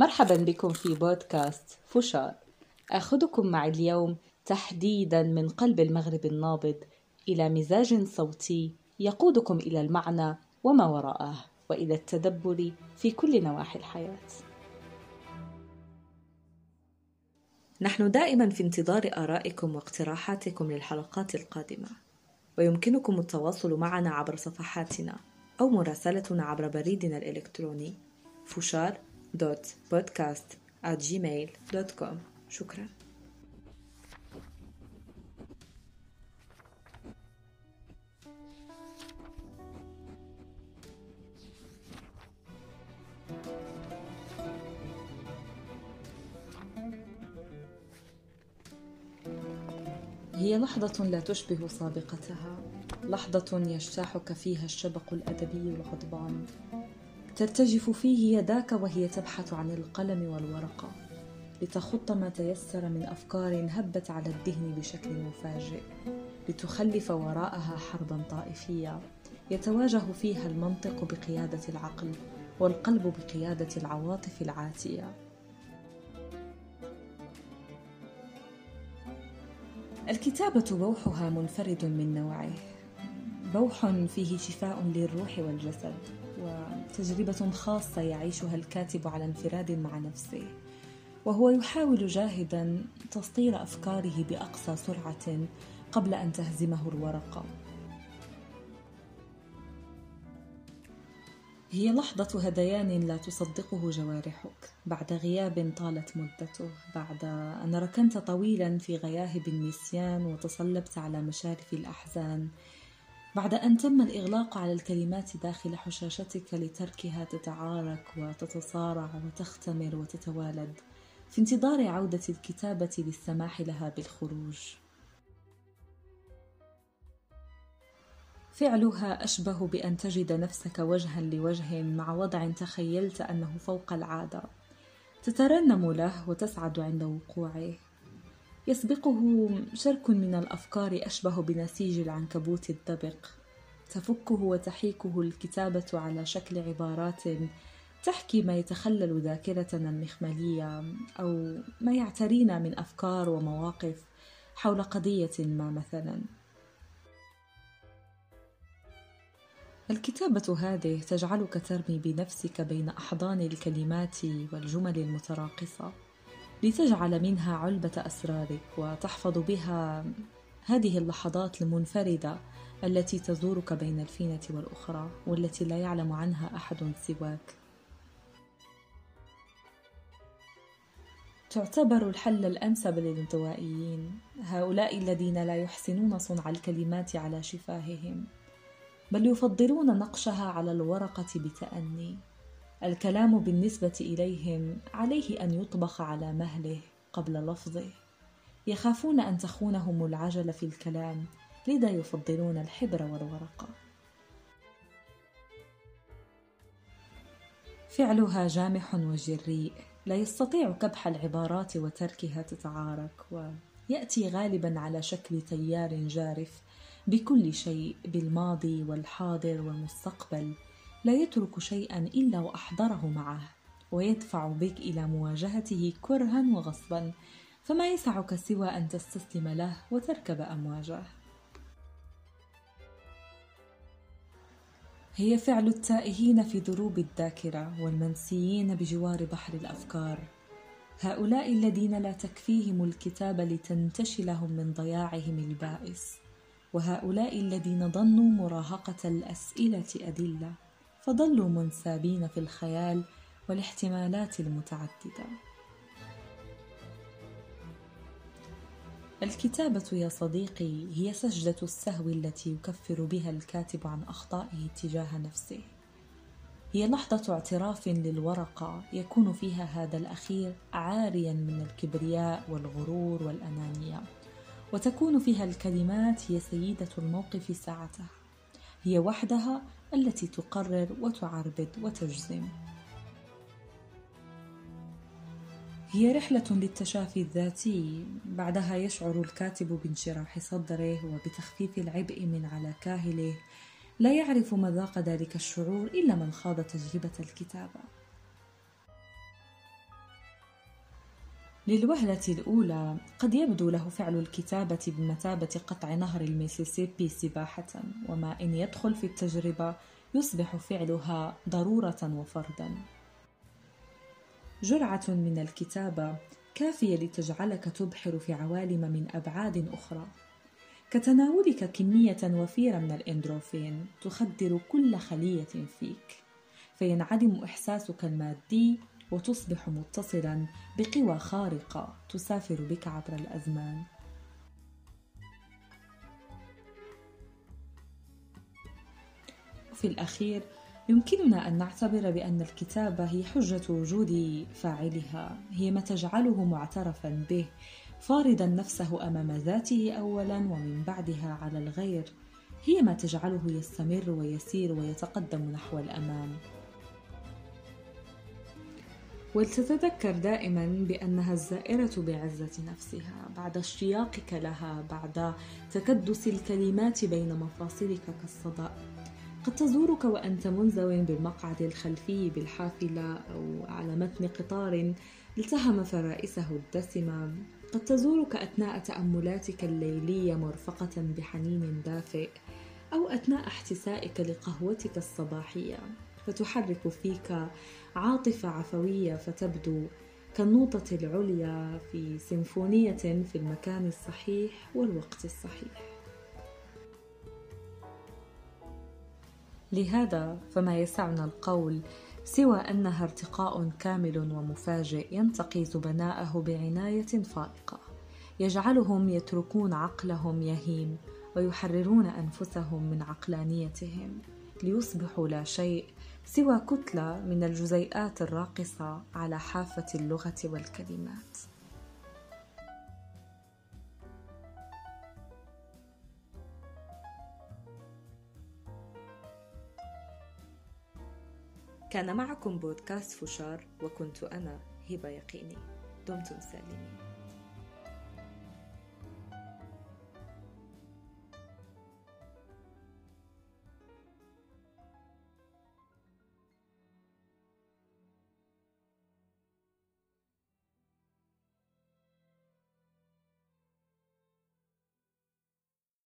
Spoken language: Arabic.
مرحبا بكم في بودكاست فشار. آخذكم معي اليوم تحديدا من قلب المغرب النابض إلى مزاج صوتي يقودكم إلى المعنى وما وراءه وإلى التدبر في كل نواحي الحياة. نحن دائما في انتظار آرائكم واقتراحاتكم للحلقات القادمة ويمكنكم التواصل معنا عبر صفحاتنا أو مراسلتنا عبر بريدنا الإلكتروني فشار دوت بودكاست دوت كوم شكرا هي لحظة لا تشبه سابقتها لحظة يجتاحك فيها الشبق الأدبي الغضبان ترتجف فيه يداك وهي تبحث عن القلم والورقة لتخط ما تيسر من أفكار هبت على الذهن بشكل مفاجئ لتخلف وراءها حربا طائفية. يتواجه فيها المنطق بقيادة العقل والقلب بقيادة العواطف العاتية. الكتابة بوحها منفرد من نوعه. بوح فيه شفاء للروح والجسد. وتجربة خاصة يعيشها الكاتب على انفراد مع نفسه. وهو يحاول جاهدا تسطير أفكاره بأقصى سرعة قبل أن تهزمه الورقة. هي لحظة هذيان لا تصدقه جوارحك. بعد غياب طالت مدته. بعد أن ركنت طويلا في غياهب النسيان وتصلبت على مشارف الأحزان. بعد أن تم الإغلاق على الكلمات داخل حشاشتك لتركها تتعارك وتتصارع وتختمر وتتوالد في انتظار عودة الكتابة للسماح لها بالخروج. فعلها أشبه بأن تجد نفسك وجها لوجه مع وضع تخيلت أنه فوق العادة. تترنم له وتسعد عند وقوعه. يسبقه شرك من الأفكار أشبه بنسيج العنكبوت الدبق. تفكه وتحيكه الكتابة على شكل عبارات تحكي ما يتخلل ذاكرتنا المخمليه أو ما يعترينا من أفكار ومواقف حول قضية ما مثلا. الكتابة هذه تجعلك ترمي بنفسك بين أحضان الكلمات والجمل المتراقصة. لتجعل منها علبة أسرارك وتحفظ بها هذه اللحظات المنفردة التي تزورك بين الفينة والأخرى والتي لا يعلم عنها أحد سواك. تعتبر الحل الأنسب للانطوائيين هؤلاء الذين لا يحسنون صنع الكلمات على شفاههم بل يفضلون نقشها على الورقة بتأني الكلام بالنسبة إليهم عليه أن يطبخ على مهله قبل لفظه. يخافون أن تخونهم العجلة في الكلام لذا يفضلون الحبر والورقة. فعلها جامح وجريء لا يستطيع كبح العبارات وتركها تتعارك ويأتي غالبا على شكل تيار جارف بكل شيء بالماضي والحاضر والمستقبل. لا يترك شيئا إلا وأحضره معه ويدفع بك إلى مواجهته كرها وغصبا فما يسعك سوى أن تستسلم له وتركب أمواجه. هي فعل التائهين في دروب الذاكرة والمنسيين بجوار بحر الأفكار. هؤلاء الذين لا تكفيهم الكتابة لتنتشلهم من ضياعهم البائس وهؤلاء الذين ظنوا مراهقة الأسئلة أدلة فظلوا منسابين في الخيال والاحتمالات المتعددة. الكتابة يا صديقي هي سجدة السهو التي يكفر بها الكاتب عن أخطائه تجاه نفسه. هي لحظه اعتراف للورقة يكون فيها هذا الأخير عاريا من الكبرياء والغرور والأنانية وتكون فيها الكلمات هي سيدة الموقف ساعتها. هي وحدها التي تقرر وتعربد وتجزم. هي رحلة للتشافي الذاتي بعدها يشعر الكاتب بانشراح صدره وبتخفيف العبء من على كاهله. لا يعرف مذاق ذلك الشعور إلا من خاض تجربة الكتابة. للوهلة الأولى قد يبدو له فعل الكتابة بمثابة قطع نهر الميسيسيبي سباحة وما إن يدخل في التجربة يصبح فعلها ضرورة وفردا جرعة من الكتابة كافية لتجعلك تبحر في عوالم من أبعاد أخرى. كتناولك كمية وفيرة من الإندروفين تخدر كل خلية فيك فينعدم إحساسك المادي وتصبح متصلا بقوى خارقة تسافر بك عبر الأزمان. وفي الأخير يمكننا أن نعتبر بأن الكتابة هي حجة وجود فاعلها هي ما تجعله معترفا به فارضا نفسه أمام ذاته أولا ومن بعدها على الغير هي ما تجعله يستمر ويسير ويتقدم نحو الأمام ولتتذكر دائما بأنها الزائرة بعزة نفسها بعد اشتياقك لها بعد تكدس الكلمات بين مفاصلك كالصدأ قد تزورك وأنت منزو بالمقعد الخلفي بالحافلة أو على متن قطار التهم فرائسه الدسمة. قد تزورك أثناء تأملاتك الليلية مرفقة بحنين دافئ أو أثناء احتسائك لقهوتك الصباحية. فتحرك فيك عاطفة عفوية فتبدو كالنوطة العليا في سيمفونية في المكان الصحيح والوقت الصحيح. لهذا فما يسعنا القول سوى أنها ارتقاء كامل ومفاجئ ينتقي زبناءه بعناية فائقة. يجعلهم يتركون عقلهم يهيم ويحررون أنفسهم من عقلانيتهم. ليصبحوا لا شيء سوى كتلة من الجزيئات الراقصة على حافة اللغة والكلمات. كان معكم بودكاست فشار وكنت أنا هبة يقيني. دمتم سالمين.